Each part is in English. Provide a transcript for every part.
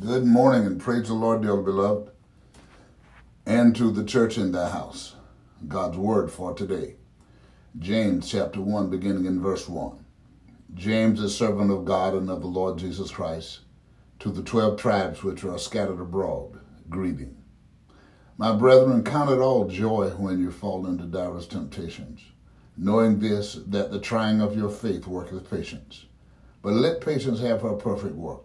Good morning and praise the Lord, dear beloved, and to the church in thy house. God's word for today. James chapter 1, beginning in verse 1. James, a servant of God and of the Lord Jesus Christ, to the twelve tribes which are scattered abroad, greeting. My brethren, count it all joy when you fall into diverse temptations, knowing this, that the trying of your faith worketh patience. But let patience have her perfect work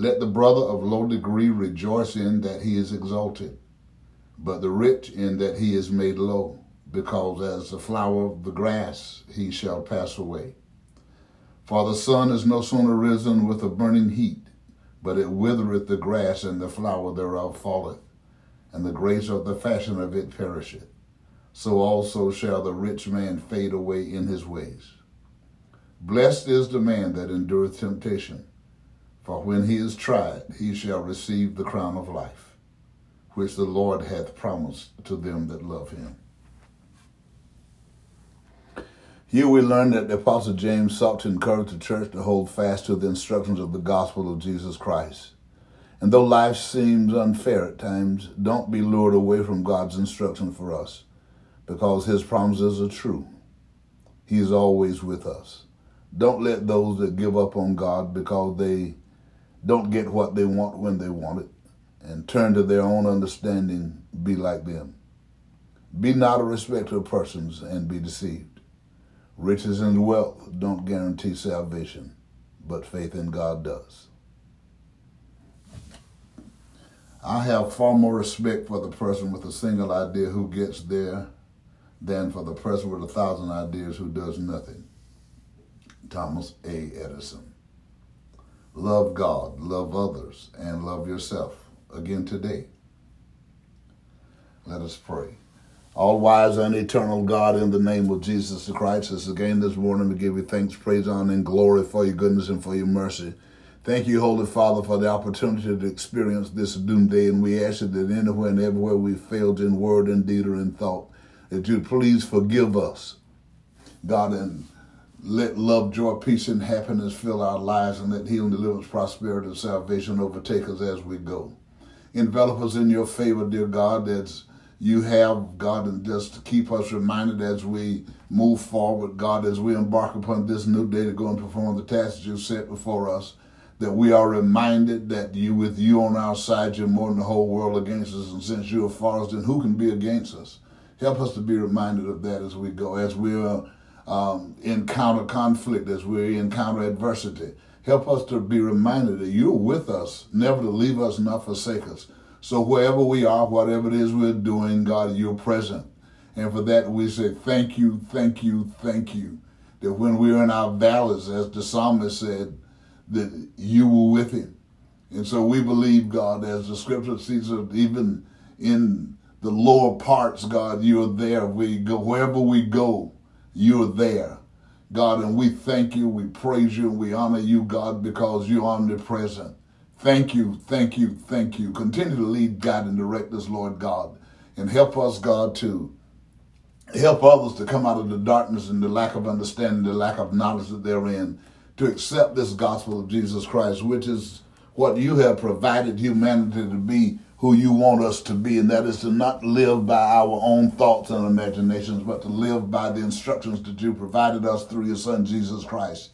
Let the brother of low degree rejoice in that he is exalted, but the rich in that he is made low, because as the flower of the grass he shall pass away. For the sun is no sooner risen with a burning heat, but it withereth the grass, and the flower thereof falleth, and the grace of the fashion of it perisheth. So also shall the rich man fade away in his ways. Blessed is the man that endureth temptation for when he is tried, he shall receive the crown of life, which the Lord hath promised to them that love him. Here we learn that the Apostle James sought to encourage the church to hold fast to the instructions of the gospel of Jesus Christ. And though life seems unfair at times, don't be lured away from God's instruction for us, because his promises are true. He is always with us. Don't let those that give up on God because they don't get what they want when they want it, and turn to their own understanding, be like them. Be not a respecter of persons and be deceived. Riches and wealth don't guarantee salvation, but faith in God does. I have far more respect for the person with a single idea who gets there than for the person with a thousand ideas who does nothing. Thomas A. Edison. Love God, love others, and love yourself again today. Let us pray. All wise and eternal God, in the name of Jesus Christ, us again this morning to give you thanks, praise, honor, and glory for your goodness and for your mercy. Thank you, Holy Father, for the opportunity to experience this doomsday, and we ask you that anywhere and everywhere we failed in word and deed or in thought, that you please forgive us, God, and let love, joy, peace, and happiness fill our lives and let healing, deliverance, prosperity, and salvation overtake us as we go. Envelop us in your favor, dear God, that you have, God, and just to keep us reminded as we move forward, God, as we embark upon this new day to go and perform the tasks you've set before us, that we are reminded that you, with you on our side, you're more than the whole world against us, and since you are for us, then who can be against us? Help us to be reminded of that as we go, as we are um, encounter conflict, as we encounter adversity. Help us to be reminded that you're with us, never to leave us, not forsake us. So wherever we are, whatever it is we're doing, God, you're present. And for that, we say thank you, thank you, thank you. That when we are in our valleys, as the psalmist said, that you were with him. And so we believe, God, as the scripture it, even in the lower parts, God, you're there. We go wherever we go, you're there. God, and we thank you, we praise you, we honor you, God, because you're omnipresent. Thank you, thank you, thank you. Continue to lead, God, and direct us, Lord God, and help us, God, to help others to come out of the darkness and the lack of understanding, the lack of knowledge that they're in, to accept this gospel of Jesus Christ, which is what you have provided humanity to be who you want us to be, and that is to not live by our own thoughts and imaginations, but to live by the instructions that you provided us through your Son, Jesus Christ,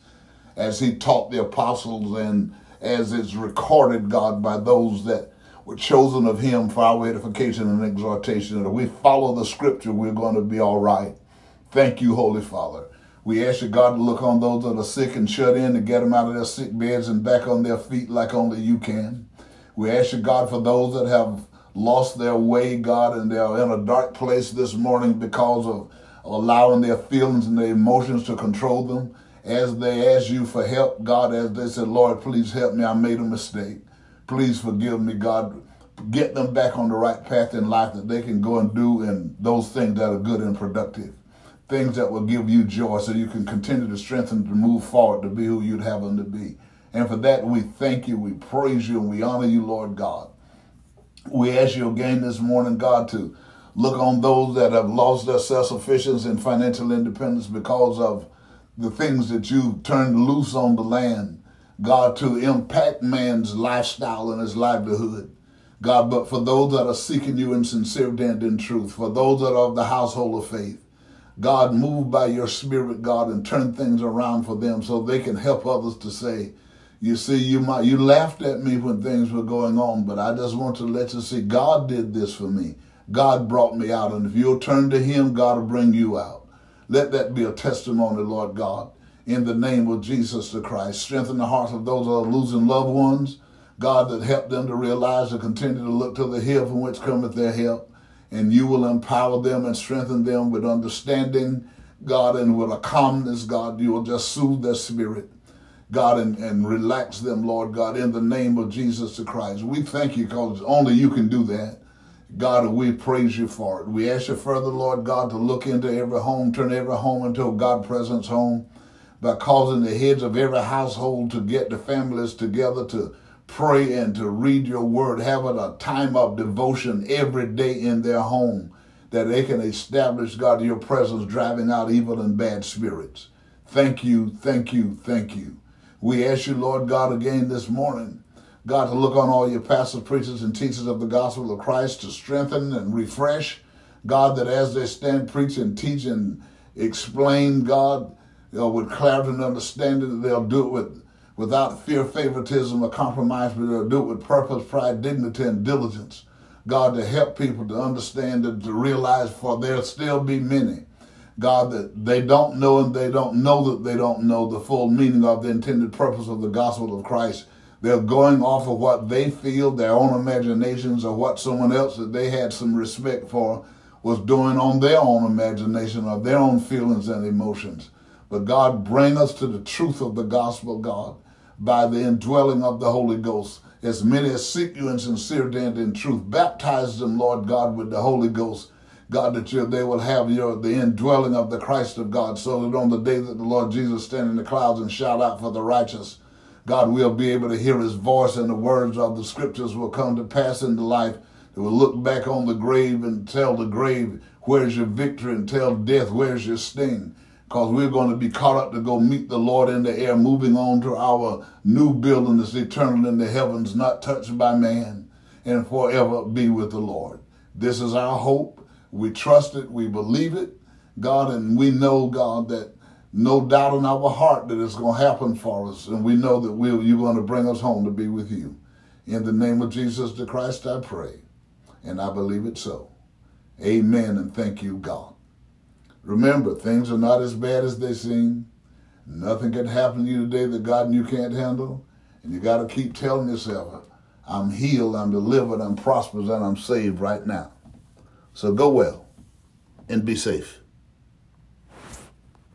as he taught the apostles and as it's recorded, God, by those that were chosen of him for our edification and exhortation. And if we follow the scripture, we're going to be all right. Thank you, Holy Father. We ask you, God, to look on those that are sick and shut in to get them out of their sick beds and back on their feet like only you can. We ask you, God, for those that have lost their way, God, and they're in a dark place this morning because of allowing their feelings and their emotions to control them. As they ask you for help, God, as they said, Lord, please help me, I made a mistake. Please forgive me, God. Get them back on the right path in life that they can go and do and those things that are good and productive. Things that will give you joy so you can continue to strengthen to move forward to be who you'd have them to be. And for that, we thank you, we praise you, and we honor you, Lord God. We ask you again this morning, God, to look on those that have lost their self sufficiency and financial independence because of the things that you've turned loose on the land, God, to impact man's lifestyle and his livelihood. God, but for those that are seeking you in sincerity and in truth, for those that are of the household of faith, God, move by your spirit, God, and turn things around for them so they can help others to say, you see, you might you laughed at me when things were going on, but I just want to let you see God did this for me. God brought me out, and if you'll turn to Him, God will bring you out. Let that be a testimony, Lord God, in the name of Jesus the Christ. Strengthen the hearts of those that are losing loved ones. God, that help them to realize and continue to look to the hill from which cometh their help. And you will empower them and strengthen them with understanding, God, and with a calmness, God. You will just soothe their spirit. God, and, and relax them, Lord God, in the name of Jesus the Christ. We thank you because only you can do that. God, we praise you for it. We ask you further, Lord God, to look into every home, turn every home into a God presence home by causing the heads of every household to get the families together to pray and to read your word, having a time of devotion every day in their home that they can establish, God, your presence, driving out evil and bad spirits. Thank you, thank you, thank you. We ask you, Lord God, again this morning, God, to look on all your pastors, preachers, and teachers of the gospel of Christ to strengthen and refresh. God, that as they stand, preach, and teach and explain, God, you know, with clarity and understanding, they'll do it with, without fear, favoritism, or compromise, but they'll do it with purpose, pride, dignity, and diligence. God, to help people to understand and to realize, for there'll still be many God, that they don't know and they don't know that they don't know the full meaning of the intended purpose of the gospel of Christ. They're going off of what they feel, their own imaginations, or what someone else that they had some respect for was doing on their own imagination or their own feelings and emotions. But God, bring us to the truth of the gospel, God, by the indwelling of the Holy Ghost. As many as seek you in sincerity and in truth, baptize them, Lord God, with the Holy Ghost God, that you, they will have your the indwelling of the Christ of God, so that on the day that the Lord Jesus stand in the clouds and shout out for the righteous, God will be able to hear his voice and the words of the scriptures will come to pass into life. They will look back on the grave and tell the grave, where's your victory? And tell death, where's your sting? Because we're going to be caught up to go meet the Lord in the air, moving on to our new building that's eternal in the heavens, not touched by man, and forever be with the Lord. This is our hope. We trust it, we believe it, God, and we know, God, that no doubt in our heart that it's going to happen for us, and we know that we you're going to bring us home to be with you. In the name of Jesus the Christ, I pray, and I believe it so. Amen, and thank you, God. Remember, things are not as bad as they seem. Nothing can happen to you today that God and you can't handle. And you got to keep telling yourself, I'm healed, I'm delivered, I'm prosperous, and I'm saved right now. So go well and be safe.